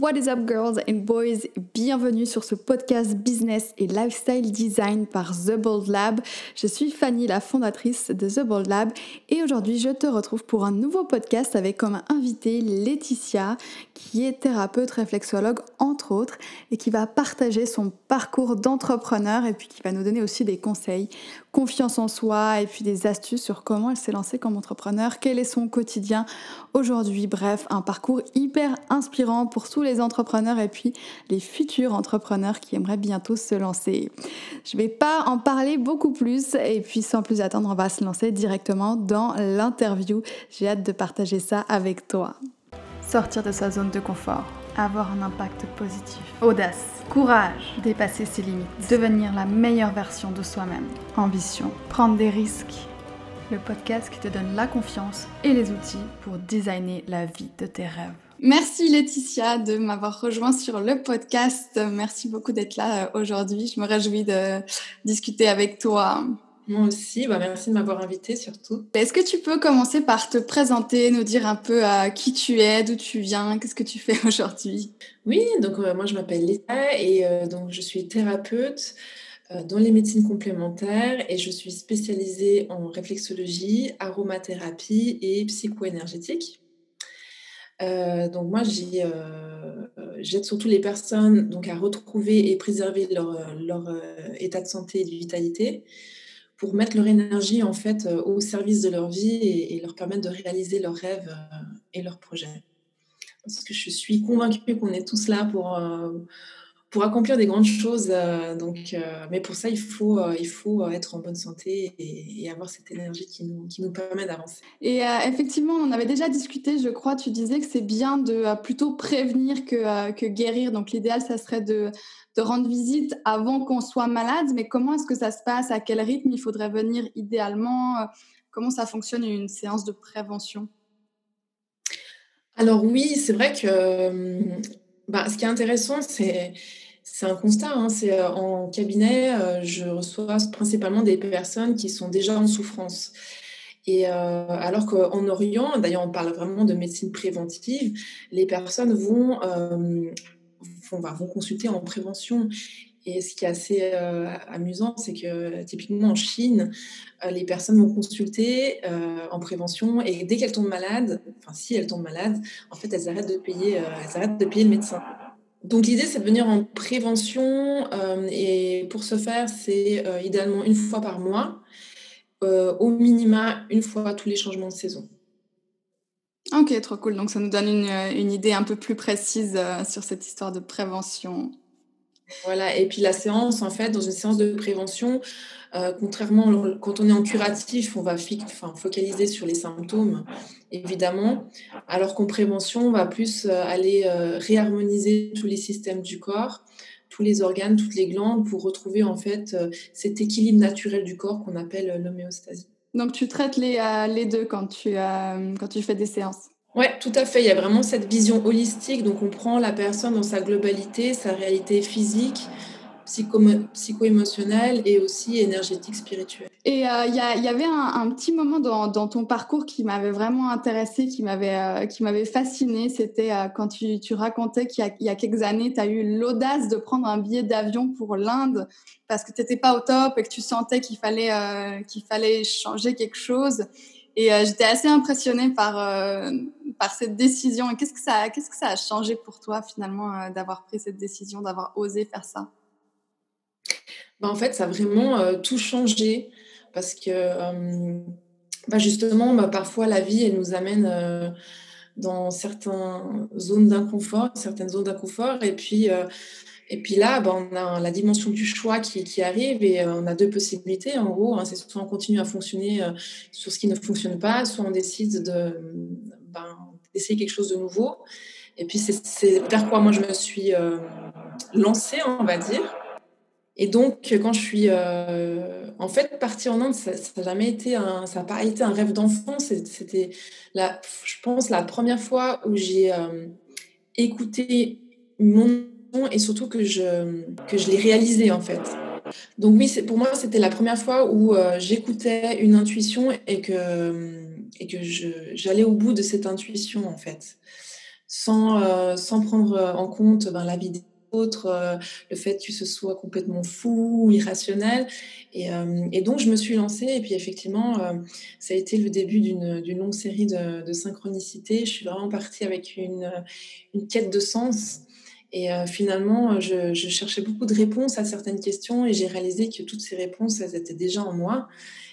What is up girls and boys? Bienvenue sur ce podcast business et lifestyle design par The Bold Lab. Je suis Fanny, la fondatrice de The Bold Lab et aujourd'hui je te retrouve pour un nouveau podcast avec comme invité Laetitia qui est thérapeute réflexologue entre autres et qui va partager son parcours d'entrepreneur et puis qui va nous donner aussi des conseils, confiance en soi et puis des astuces sur comment elle s'est lancée comme entrepreneur, quel est son quotidien aujourd'hui? Bref, un parcours hyper inspirant pour tous les entrepreneurs et puis les futurs entrepreneurs qui aimeraient bientôt se lancer. Je vais pas en parler beaucoup plus et puis sans plus attendre, on va se lancer directement dans l'interview. J'ai hâte de partager ça avec toi. Sortir de sa zone de confort, avoir un impact positif, audace, courage, dépasser ses limites, devenir la meilleure version de soi-même, ambition, prendre des risques. Le podcast qui te donne la confiance et les outils pour designer la vie de tes rêves. Merci Laetitia de m'avoir rejoint sur le podcast. Merci beaucoup d'être là euh, aujourd'hui. Je me réjouis de discuter avec toi. Moi aussi, bah merci de m'avoir invité surtout. Est-ce que tu peux commencer par te présenter, nous dire un peu à euh, qui tu es, d'où tu viens, qu'est-ce que tu fais aujourd'hui? Oui, donc euh, moi je m'appelle Lisa et donc je suis thérapeute dans les médecines complémentaires et je suis spécialisée en réflexologie, aromathérapie et psycho-énergétique. Euh, donc moi, euh, j'aide surtout les personnes donc, à retrouver et préserver leur, leur euh, état de santé et de vitalité pour mettre leur énergie en fait au service de leur vie et, et leur permettre de réaliser leurs rêves et leurs projets. Parce que je suis convaincue qu'on est tous là pour pour accomplir des grandes choses. Euh, donc, euh, mais pour ça, il faut, euh, il faut être en bonne santé et, avoir cette énergie qui nous, qui nous permet d'avancer. Et effectivement, on avait déjà discuté, je crois, tu disais que c'est bien de plutôt prévenir que, que guérir. Donc l'idéal, ça serait de, de rendre visite avant qu'on soit malade. Mais comment est-ce que ça se passe? À quel rythme il faudrait venir idéalement? Comment ça fonctionne une séance de prévention? Alors oui, c'est vrai que bah, ce qui est intéressant, c'est c'est un constat. Hein. C'est euh, en cabinet, euh, je reçois principalement des personnes qui sont déjà en souffrance. Et euh, alors qu'en Orient, d'ailleurs, on parle vraiment de médecine préventive, les personnes vont, bah, vont, consulter en prévention. Et ce qui est assez amusant, c'est que typiquement en Chine, les personnes vont consulter en prévention et dès qu'elles tombent malades, enfin si elles tombent malades, en fait elles arrêtent de payer, elles arrêtent de payer le médecin. Donc l'idée, c'est de venir en prévention euh, et pour ce faire, c'est euh, idéalement une fois par mois, euh, au minima une fois tous les changements de saison. Ok, trop cool. Donc ça nous donne une, une idée un peu plus précise sur cette histoire de prévention. Voilà, et puis la séance, en fait, dans une séance de prévention, euh, contrairement, quand on est en curatif, on va enfin, focaliser sur les symptômes, évidemment, alors qu'en prévention, on va plus euh, aller euh, réharmoniser tous les systèmes du corps, tous les organes, toutes les glandes, pour retrouver en fait cet équilibre naturel du corps qu'on appelle l'homéostasie. Donc tu traites les, les deux quand tu, quand tu fais des séances oui, tout à fait. Il y a vraiment cette vision holistique. Donc, on prend la personne dans sa globalité, sa réalité physique, psycho-émotionnelle et aussi énergétique, spirituelle. Et euh, il y, avait un, petit moment dans, ton parcours qui m'avait vraiment intéressé, qui m'avait euh, qui m'avait fasciné. C'était euh, quand tu, racontais qu'il y, a quelques années, tu as eu l'audace de prendre un billet d'avion pour l'Inde parce que tu n'étais pas au top et que tu sentais qu'il fallait, qu'il fallait changer quelque chose. Et j'étais assez impressionnée par, par cette décision. Qu'est-ce que qu'est-ce que ça a changé pour toi finalement d'avoir pris cette décision, d'avoir osé faire ça? Bah, en fait, ça a vraiment euh, tout changé parce que euh, bah, justement, bah, parfois la vie, elle nous amène euh, dans certaines zones d'inconfort, certaines zones d'inconfort, et puis et puis là, on a la dimension du choix qui, arrive et on a deux possibilités en gros. Hein. c'est soit on continue à fonctionner sur ce qui ne fonctionne pas, soit on décide de ben, d'essayer quelque chose de nouveau. Et puis c'est vers quoi moi je me suis lancée, on va dire. Et donc, quand je suis euh, en fait partie en Inde, ça n'a jamais été un, ça pas été un rêve d'enfant. C'était, je pense, la première fois où j'ai euh, écouté mon nom et surtout que je, que je l'ai réalisé en fait. Donc oui, pour moi, c'était la première fois où euh, j'écoutais une intuition et que, et que j'allais au bout de cette intuition en fait. sans, sans prendre en compte ben, la vie des autres, le fait que ce soit complètement fou, irrationnel. Et, et, donc, je me suis lancée. Et puis, effectivement, ça a été le début d'une longue série de, synchronicités. Je suis vraiment partie avec une, une quête de sens. Et finalement, je, je, cherchais beaucoup de réponses à certaines questions et j'ai réalisé que toutes ces réponses, elles étaient déjà en moi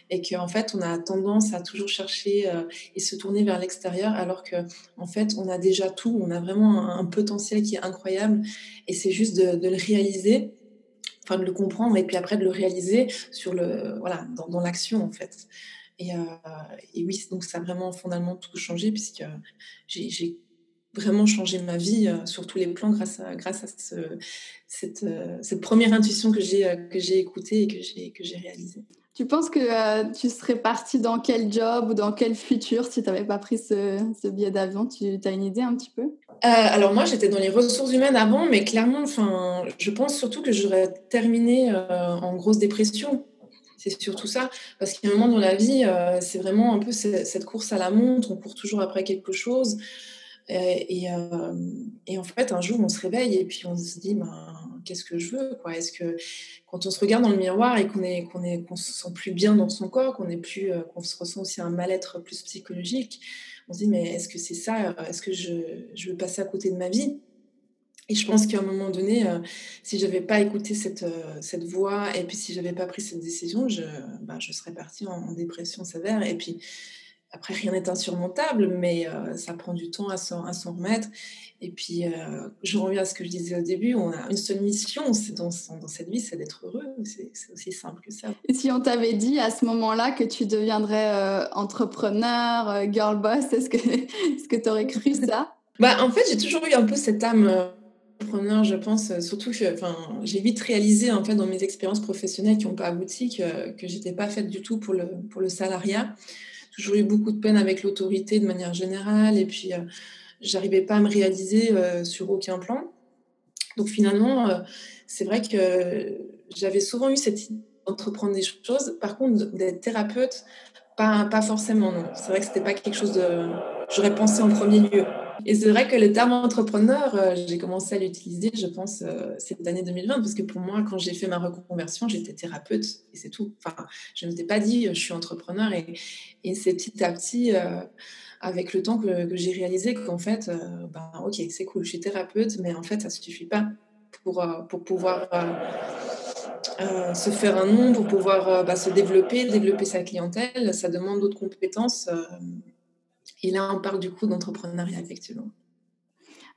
et qu'en fait, on a tendance à toujours chercher euh, et se tourner vers l'extérieur, alors que en fait, on a déjà tout, on a vraiment un, potentiel qui est incroyable, et c'est juste de, le réaliser, enfin de le comprendre, et puis après de le réaliser sur le, voilà, dans, l'action en fait. Et, euh, et, oui, donc ça a vraiment fondamentalement tout changé, puisque j'ai vraiment changé ma vie euh, sur tous les plans grâce à, cette, première intuition que j'ai écoutée et que j'ai réalisée. Tu penses que euh, tu serais parti dans quel job ou dans quel futur si tu n'avais pas pris ce, billet d'avion? Tu as une idée un petit peu? Euh, Alors moi, j'étais dans les ressources humaines avant, mais clairement, je pense surtout que j'aurais terminé euh, en grosse dépression. C'est surtout ça, parce qu'il y a un moment dans la vie, c'est vraiment un peu cette course à la montre, on court toujours après quelque chose. Et, et, en fait, un jour, on se réveille et puis on se dit, ben, qu'est-ce que je veux quoi Est-ce que quand on se regarde dans le miroir et qu'on est qu'on est qu'on se sent plus bien dans son corps, qu'on est plus euh, qu'on se ressent aussi un mal-être plus psychologique, on se dit mais est-ce que c'est ça Est-ce que je, je veux passer à côté de ma vie? Et je pense qu'à un moment donné, euh, si j'avais pas écouté cette, euh, cette voix et puis si j'avais pas pris cette décision, je, bah, je serais partie en, dépression sévère. Et puis après, rien n'est insurmontable, mais ça prend du temps à s'en remettre. Et puis, euh, je reviens à ce que je disais au début, on a une seule mission c'est dans, dans, cette vie, c'est d'être heureux. C'est aussi simple que ça. Et si on t'avait dit à ce moment-là que tu deviendrais euh, entrepreneur, euh, girl boss, est-ce que est-ce que tu aurais cru ça? Bah, En fait, j'ai toujours eu un peu cette âme entrepreneur, je pense. Surtout que j'ai vite réalisé en fait, dans mes expériences professionnelles qui n'ont pas abouti que, que j'étais pas faite du tout pour le, pour le salariat. Toujours eu beaucoup de peine avec l'autorité de manière générale. Et puis j'arrivais pas à me réaliser euh, sur aucun plan. Donc finalement, euh, c'est vrai que j'avais souvent eu cette idée d'entreprendre des choses. Par contre, d'être thérapeute, pas, pas forcément, non. C'est vrai que c'était pas quelque chose de... J'aurais pensé en premier lieu. Et c'est vrai que le terme entrepreneur, euh, j'ai commencé à l'utiliser, je pense, cette année 2020, parce que pour moi, quand j'ai fait ma reconversion, j'étais thérapeute et c'est tout. Enfin, je ne m'étais pas dit, je suis entrepreneur et, c'est petit à petit avec le temps que, j'ai réalisé qu'en fait, euh, ben, ok, c'est cool, je suis thérapeute, mais en fait, ça ne suffit pas pour, euh, pour pouvoir euh, se faire un nom, pour pouvoir bah, se développer, développer sa clientèle. Ça demande d'autres compétences. Et là, on parle du coup d'entrepreneuriat, effectivement.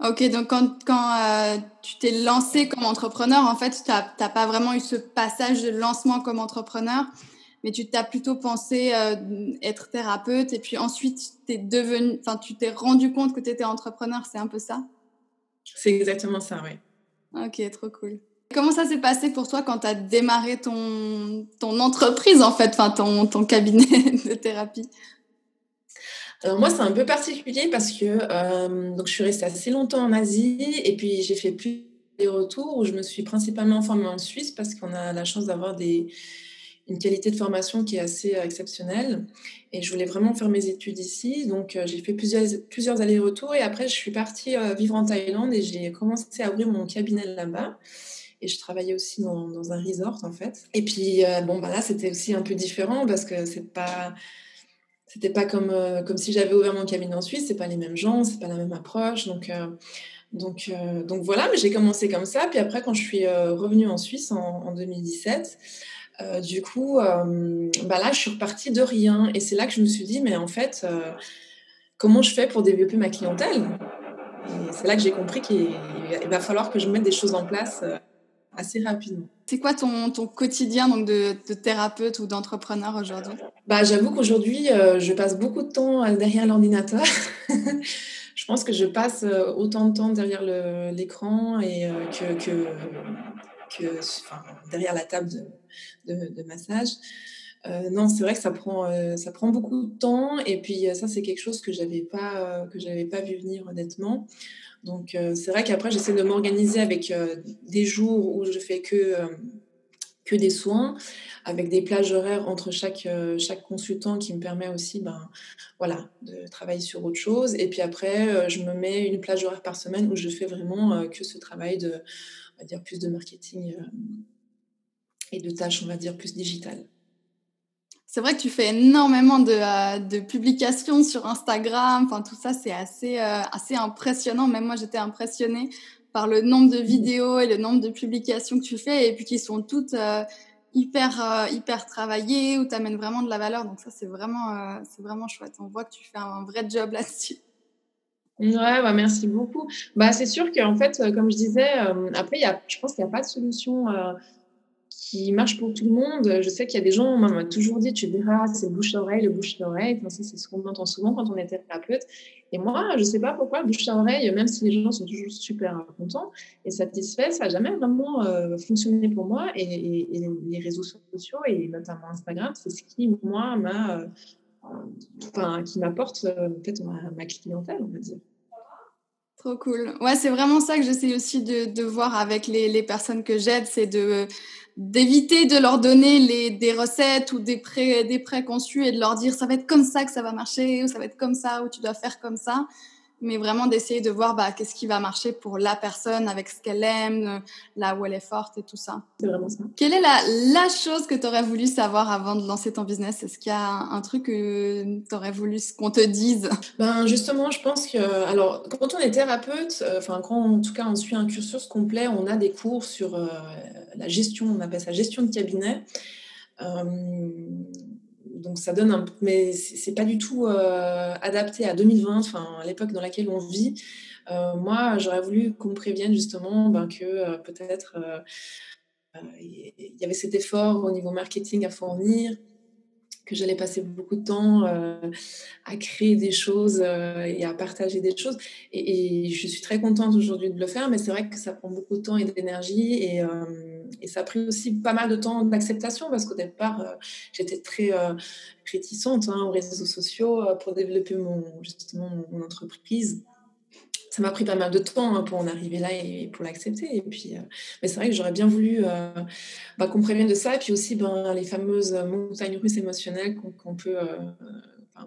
Ok, donc quand, quand tu t'es lancé comme entrepreneur, en fait, tu n'as pas vraiment eu ce passage de lancement comme entrepreneur mais tu t'as plutôt pensé euh, être thérapeute et puis ensuite es devenu, tu t'es rendu compte que tu étais entrepreneur, c'est un peu ça? C'est exactement ça, oui. Ok, trop cool. Comment ça s'est passé pour toi quand tu as démarré ton, ton entreprise en fait, enfin ton, ton cabinet de thérapie? Alors moi, c'est un peu particulier parce que euh, donc je suis restée assez longtemps en Asie et puis j'ai fait plus des retours où je me suis principalement formée en Suisse parce qu'on a la chance d'avoir des, une qualité de formation qui est assez euh, exceptionnelle. Et je voulais vraiment faire mes études ici. Donc, euh, j'ai fait plusieurs, plusieurs allers-retours. Et après, je suis partie euh, vivre en Thaïlande et j'ai commencé à ouvrir mon cabinet là-bas. Et je travaillais aussi dans, dans, un resort, en fait. Et puis, bon, bah là, c'était aussi un peu différent parce que c'est pas. C'était pas comme, comme si j'avais ouvert mon cabinet en Suisse, c'est pas les mêmes gens, c'est pas la même approche. Donc, donc, donc voilà, mais j'ai commencé comme ça. Puis après, quand je suis revenue en Suisse en, en 2017, euh, du coup, euh, bah là, je suis repartie de rien. Et c'est là que je me suis dit, mais en fait, euh, comment je fais pour développer ma clientèle? C'est là que j'ai compris qu'il va falloir que je mette des choses en place assez rapidement. C'est quoi ton, ton, quotidien donc de, thérapeute ou d'entrepreneur aujourd'hui? Bah, J'avoue qu'aujourd'hui, je passe beaucoup de temps derrière l'ordinateur. je pense que je passe autant de temps derrière l'écran et que, que, que enfin, derrière la table de, de, massage. Euh, non, c'est vrai que ça prend, euh, ça prend beaucoup de temps. Et puis, euh, ça, c'est quelque chose que je n'avais pas, j'avais pas vu venir, honnêtement. Donc, c'est vrai qu'après, j'essaie de m'organiser avec des jours où je fais que, que des soins, avec des plages horaires entre chaque, chaque consultant qui me permet aussi ben, voilà, de travailler sur autre chose. Et puis après, je me mets une plage horaire par semaine où je fais vraiment que ce travail de, on va dire, plus de marketing et de tâches, on va dire, plus digitales. C'est vrai que tu fais énormément de, de publications sur Instagram. Enfin, tout ça, c'est assez, assez impressionnant. Même moi, j'étais impressionnée par le nombre de vidéos et le nombre de publications que tu fais et puis qui sont toutes euh, hyper euh, hyper travaillées où tu amènes vraiment de la valeur. Donc ça c'est vraiment euh, c'est vraiment chouette. On voit que tu fais un vrai job là-dessus. Ouais bah, merci beaucoup. Bah c'est sûr qu'en fait comme je disais après y a, je pense qu'il n'y a pas de solution qui marche pour tout le monde. Je sais qu'il y a des gens, on m'a toujours dit, tu verras, c'est bouche-oreille, le bouche-oreille. Enfin, c'est ce qu'on entend souvent quand on est thérapeute. Et moi, je ne sais pas pourquoi le bouche-oreille, même si les gens sont toujours super contents et satisfaits, ça n'a jamais vraiment euh, fonctionné pour moi. Et, les réseaux sociaux, et notamment Instagram, c'est ce qui, moi, m'a, euh, enfin, qui m'apporte euh, peut-être ma, clientèle, on va dire. Trop cool. Ouais, c'est vraiment ça que j'essaie aussi de, voir avec les, personnes que j'aide, c'est d'éviter de leur donner les, des recettes ou des, pré, des préconçus et de leur dire ça va être comme ça que ça va marcher ou ça va être comme ça ou tu dois faire comme ça mais vraiment d'essayer de voir bah, qu'est-ce qui va marcher pour la personne avec ce qu'elle aime, là où elle est forte et tout ça. C'est vraiment ça. Quelle est la, la chose que tu aurais voulu savoir avant de lancer ton business? Est-ce qu'il y a un, truc que tu aurais voulu qu'on te dise? Ben justement, je pense que alors quand on est thérapeute, euh, enfin quand en tout cas on suit un cursus complet, on a des cours sur euh, la gestion, on appelle ça gestion de cabinet. Euh, donc ça donne un mais c'est pas du tout euh, adapté à 2020, enfin à l'époque dans laquelle on vit. Euh, moi, j'aurais voulu qu'on me prévienne justement ben, que euh, peut-être il y avait cet effort au niveau marketing à fournir, que j'allais passer beaucoup de temps à créer des choses et à partager des choses. Et, je suis très contente aujourd'hui de le faire, mais c'est vrai que ça prend beaucoup de temps et d'énergie. Et, et, ça a pris aussi pas mal de temps d'acceptation parce qu'au départ, j'étais très réticente hein, aux réseaux sociaux pour développer mon, justement mon entreprise ça m'a pris pas mal de temps hein, pour en arriver là et pour l'accepter. Et puis, mais c'est vrai que j'aurais bien voulu bah, qu'on prévienne de ça. Et puis aussi, ben, les fameuses montagnes russes émotionnelles qu'on peut,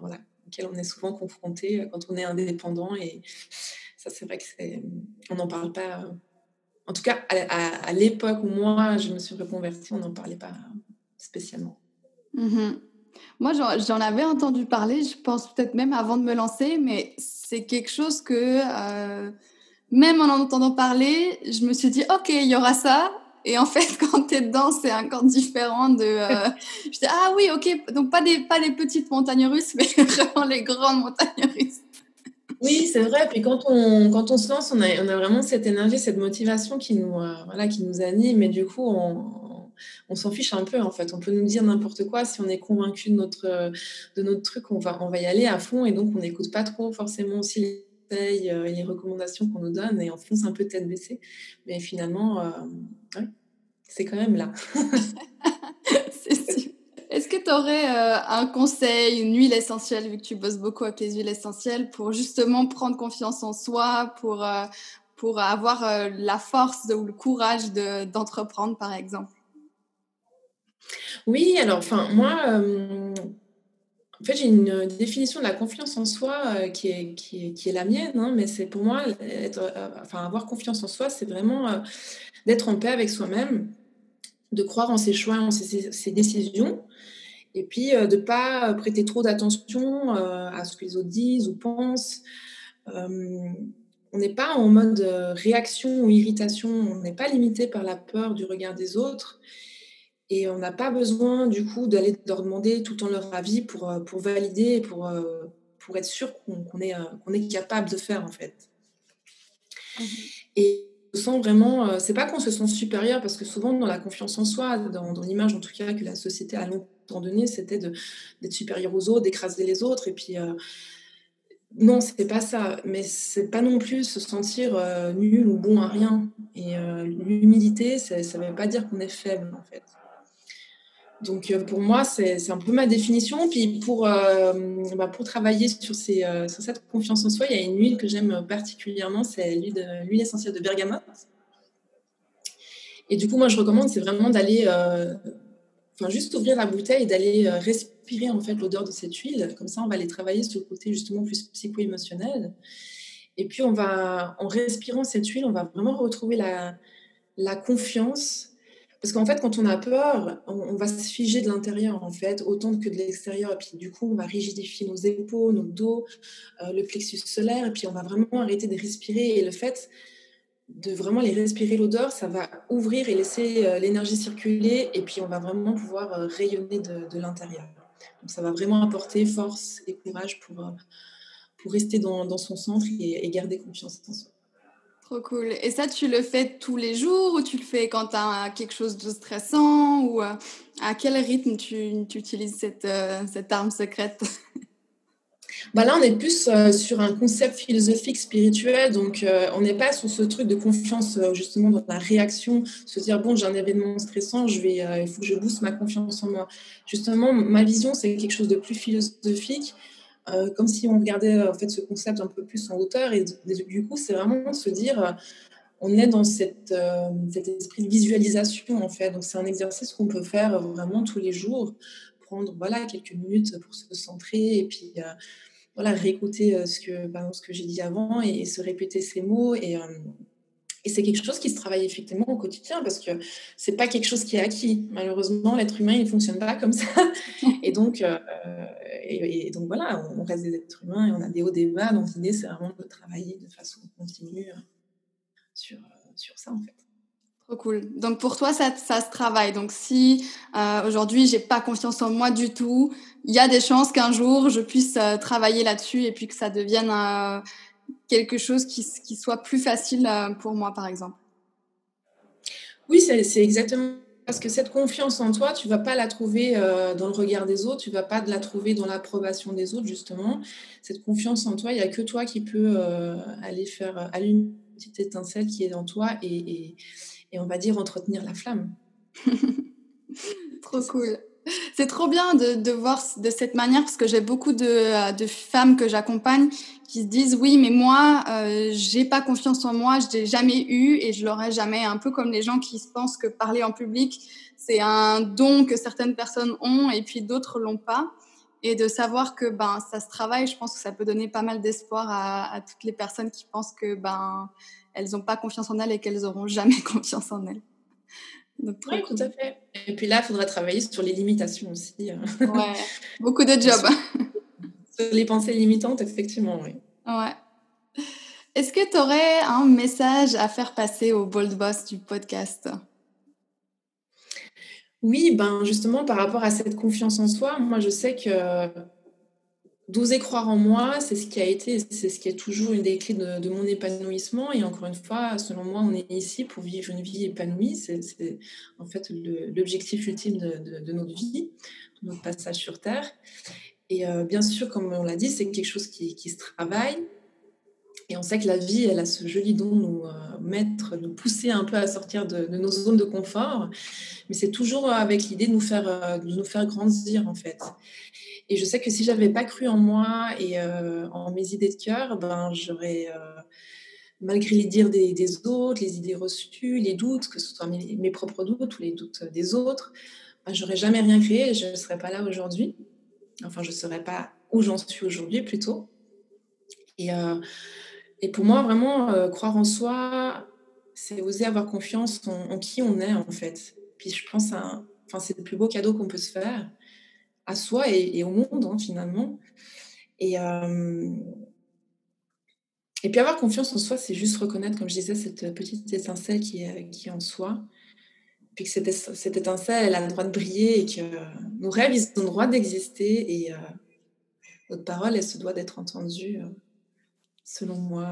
voilà, auxquelles on est souvent confronté quand on est indépendant. Et ça, c'est vrai que on n'en parle pas. En tout cas, à, l'époque où moi, je me suis reconvertie, on n'en parlait pas spécialement. Mmh moi, j'en avais entendu parler, je pense peut-être même avant de me lancer, mais c'est quelque chose que, euh, même en en entendant parler, je me suis dit, OK, il y aura ça. Et en fait, quand tu es dedans, c'est encore différent de... Euh, je dis, ah oui, OK, donc pas des, pas les petites montagnes russes, mais vraiment les grandes montagnes russes. Oui, c'est vrai. Puis quand on, quand on se lance, on a, on a vraiment cette énergie, cette motivation qui nous, euh, voilà, qui nous anime. Et du coup, on, on s'en fiche un peu en fait. On peut nous dire n'importe quoi si on est convaincu de notre, de notre truc, on va, on va y aller à fond et donc on n'écoute pas trop forcément aussi les conseils euh, et les recommandations qu'on nous donne et on fonce un peu tête baissée. Mais finalement, euh, c'est quand même là. Est-ce que tu aurais euh, un conseil, une huile essentielle, vu que tu bosses beaucoup avec les huiles essentielles, pour justement prendre confiance en soi, pour, pour avoir la force ou le courage d'entreprendre, par exemple? Oui, alors, enfin, moi, euh, en fait, j'ai une définition de la confiance en soi euh, qui, est, qui, est, la mienne, hein, mais c'est pour moi, être, euh, enfin, avoir confiance en soi, c'est vraiment d'être en paix avec soi-même, de croire en ses choix, en ses, décisions, et puis de ne pas prêter trop d'attention à ce que les autres disent ou pensent. on n'est pas en mode réaction ou irritation, on n'est pas limité par la peur du regard des autres. Et on n'a pas besoin, du coup, d'aller leur demander tout le temps leur avis pour, euh, pour valider, pour, euh, pour être sûr qu'on est, euh, qu'on est capable de faire, en fait. Mmh et sent vraiment, c'est pas qu'on se sent supérieur, parce que souvent, dans la confiance en soi, dans, l'image, en tout cas, que la société a longtemps donnée, c'était d'être supérieur aux autres, d'écraser les autres. Et puis, non, c'est pas ça. Mais c'est pas non plus se sentir nul ou bon à rien. Et l'humilité, ça veut pas dire qu'on est faible, en fait. Donc euh, pour moi, c'est un peu ma définition. Puis pour, euh, bah, pour travailler euh, sur, cette confiance en soi, il y a une huile que j'aime particulièrement, c'est l'huile essentielle de bergamote. Et du coup, moi, je recommande, c'est vraiment d'aller, enfin, juste ouvrir la bouteille et d'aller respirer en fait l'odeur de cette huile. Comme ça, on va aller travailler sur le côté justement plus psycho-émotionnel. Et puis, on va, en respirant cette huile, on va vraiment retrouver la, la confiance. Parce qu'en fait, quand on a peur, on, va se figer de l'intérieur, en fait, autant que de l'extérieur. Et puis, du coup, on va rigidifier nos épaules, nos dos, euh, le plexus solaire. Et puis, on va vraiment arrêter de respirer. Et le fait de vraiment les respirer l'odeur, ça va ouvrir et laisser euh, l'énergie circuler et puis on va vraiment pouvoir euh, rayonner de, l'intérieur. Donc ça va vraiment apporter force et courage pour, pour rester dans, son centre et, garder confiance en soi. Trop cool. Et ça, tu le fais tous les jours ou tu le fais quand tu as quelque chose de stressant ou à quel rythme tu, tu utilises cette, cette arme secrète? Bah là, on est plus euh, sur un concept philosophique, spirituel. Donc, euh, on n'est pas sur ce truc de confiance, euh, justement, dans la réaction, se dire, bon, j'ai un événement stressant, je vais, il faut que je booste ma confiance en moi. Justement, ma vision, c'est quelque chose de plus philosophique, comme si on regardait en fait, ce concept un peu plus en hauteur. Et, du coup, c'est vraiment se dire, on est dans cette, cet esprit de visualisation, en fait. Donc, c'est un exercice qu'on peut faire vraiment tous les jours prendre voilà, quelques minutes pour se centrer et puis voilà, réécouter euh, ce que, ce que j'ai dit avant et, se répéter ces mots. Et, euh, et c'est quelque chose qui se travaille effectivement au quotidien parce que c'est pas quelque chose qui est acquis. Malheureusement, l'être humain, il fonctionne pas comme ça. Et donc, euh, et, donc voilà, on reste des êtres humains et on a des hauts, des bas. Donc l'idée, c'est vraiment de travailler de façon continue sur, sur ça en fait. Trop cool. Donc pour toi, ça, ça se travaille. Donc si euh, aujourd'hui j'ai pas confiance en moi du tout, il y a des chances qu'un jour je puisse euh, travailler là-dessus et puis que ça devienne euh, quelque chose qui, qui, soit plus facile euh, pour moi, par exemple. Oui, c'est exactement parce que cette confiance en toi, tu vas pas la trouver dans le regard des autres, tu vas pas la trouver dans l'approbation des autres justement. Cette confiance en toi, il y a que toi qui peux aller faire allumer une petite étincelle qui est en toi et, et et on va dire entretenir la flamme. trop cool. C'est trop bien de, voir de cette manière parce que j'ai beaucoup de, de, femmes que j'accompagne qui se disent oui mais moi euh, j'ai pas confiance en moi, je l'ai jamais eu et je l'aurai jamais. Un peu comme les gens qui se pensent que parler en public c'est un don que certaines personnes ont et puis d'autres l'ont pas. Et de savoir que ben ça se travaille, je pense que ça peut donner pas mal d'espoir à, à, toutes les personnes qui pensent que ben elles n'ont pas confiance en elles et qu'elles n'auront jamais confiance en elles. Oui, tout à fait. Et puis là, il faudra travailler sur les limitations aussi. Hein. Ouais, beaucoup de jobs. sur les pensées limitantes, effectivement, oui. Ouais. Est-ce que tu aurais un message à faire passer au Bold Boss du podcast? Oui, ben justement, par rapport à cette confiance en soi, moi, je sais que D'oser croire en moi, c'est ce qui a été, c'est ce qui est toujours une des clés de, mon épanouissement. Et encore une fois, selon moi, on est ici pour vivre une vie épanouie. C'est en fait l'objectif ultime de, notre vie, de notre passage sur Terre. Et euh, bien sûr, comme on l'a dit, c'est quelque chose qui, se travaille. Et on sait que la vie, elle a ce joli don de nous euh, mettre, nous pousser un peu à sortir de, nos zones de confort. Mais c'est toujours avec l'idée de nous faire, euh, de nous faire grandir, en fait. Et je sais que si j'avais pas cru en moi et euh, en mes idées de cœur, ben j'aurais, malgré les dires des, autres, les idées reçues, les doutes, que ce soit mes, propres doutes ou les doutes des autres, ben, j'aurais jamais rien créé et je ne serais pas là aujourd'hui. Enfin, je ne serais pas où j'en suis aujourd'hui plutôt. Et, et pour moi, vraiment, croire en soi, c'est oser avoir confiance en, qui on est en fait. Puis je pense, à, enfin, c'est le plus beau cadeau qu'on peut se faire à soi et, au monde hein, finalement. Et, euh, et puis avoir confiance en soi, c'est juste reconnaître, comme je disais, cette petite étincelle qui est, en soi. Puis que cette, étincelle, elle a le droit de briller et que nos rêves, ils ont le droit d'exister. Et euh, notre parole, elle se doit d'être entendue. Euh, selon moi,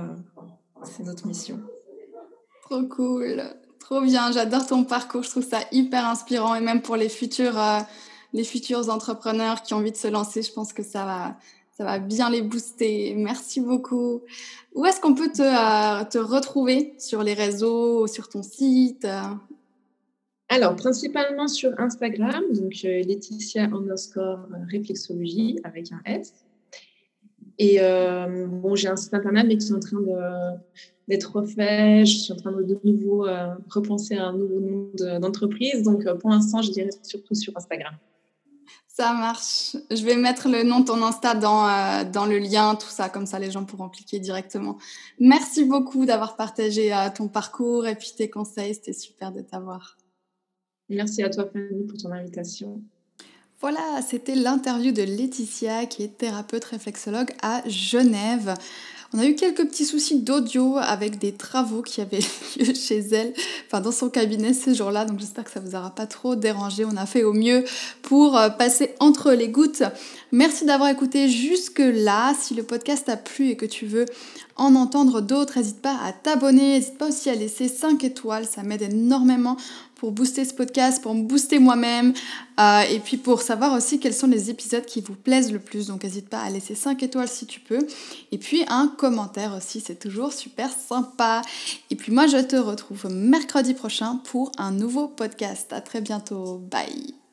c'est notre mission. Trop cool. Trop bien. J'adore ton parcours. Je trouve ça hyper inspirant. Et même pour les futurs les futurs entrepreneurs qui ont envie de se lancer, je pense que ça va, ça va bien les booster. Merci beaucoup. Où est-ce qu'on peut te, euh, te, retrouver sur les réseaux, sur ton site Alors, principalement sur Instagram, donc euh, Laetitia underscore réflexologie avec un S. Et bon, j'ai un site internet, mais qui est en train d'être refait. Je suis en train de de nouveau repenser à un nouveau nom d'entreprise. Donc, pour l'instant, je dirais surtout sur Instagram. Ça marche. Je vais mettre le nom de ton Insta dans, euh, dans le lien, tout ça, comme ça les gens pourront cliquer directement. Merci beaucoup d'avoir partagé euh, ton parcours et puis tes conseils. C'était super de t'avoir. Merci à toi, Fanny, pour ton invitation. Voilà, c'était l'interview de Laetitia, qui est thérapeute réflexologue à Genève. On a eu quelques petits soucis d'audio avec des travaux qui avaient lieu chez elle, enfin dans son cabinet ces jours-là, donc j'espère que ça vous aura pas trop dérangé. On a fait au mieux pour euh, passer entre les gouttes. Merci d'avoir écouté jusque-là. Si le podcast a plu et que tu veux en entendre d'autres, n'hésite pas à t'abonner, n'hésite pas aussi à laisser 5 étoiles, ça m'aide énormément pour booster ce podcast, pour me booster moi-même euh, et puis pour savoir aussi quels sont les épisodes qui vous plaisent le plus. Donc n'hésite pas à laisser 5 étoiles si tu peux. Et puis un commentaire aussi, c'est toujours super sympa. Et puis moi je te retrouve mercredi prochain pour un nouveau podcast. À très bientôt. Bye.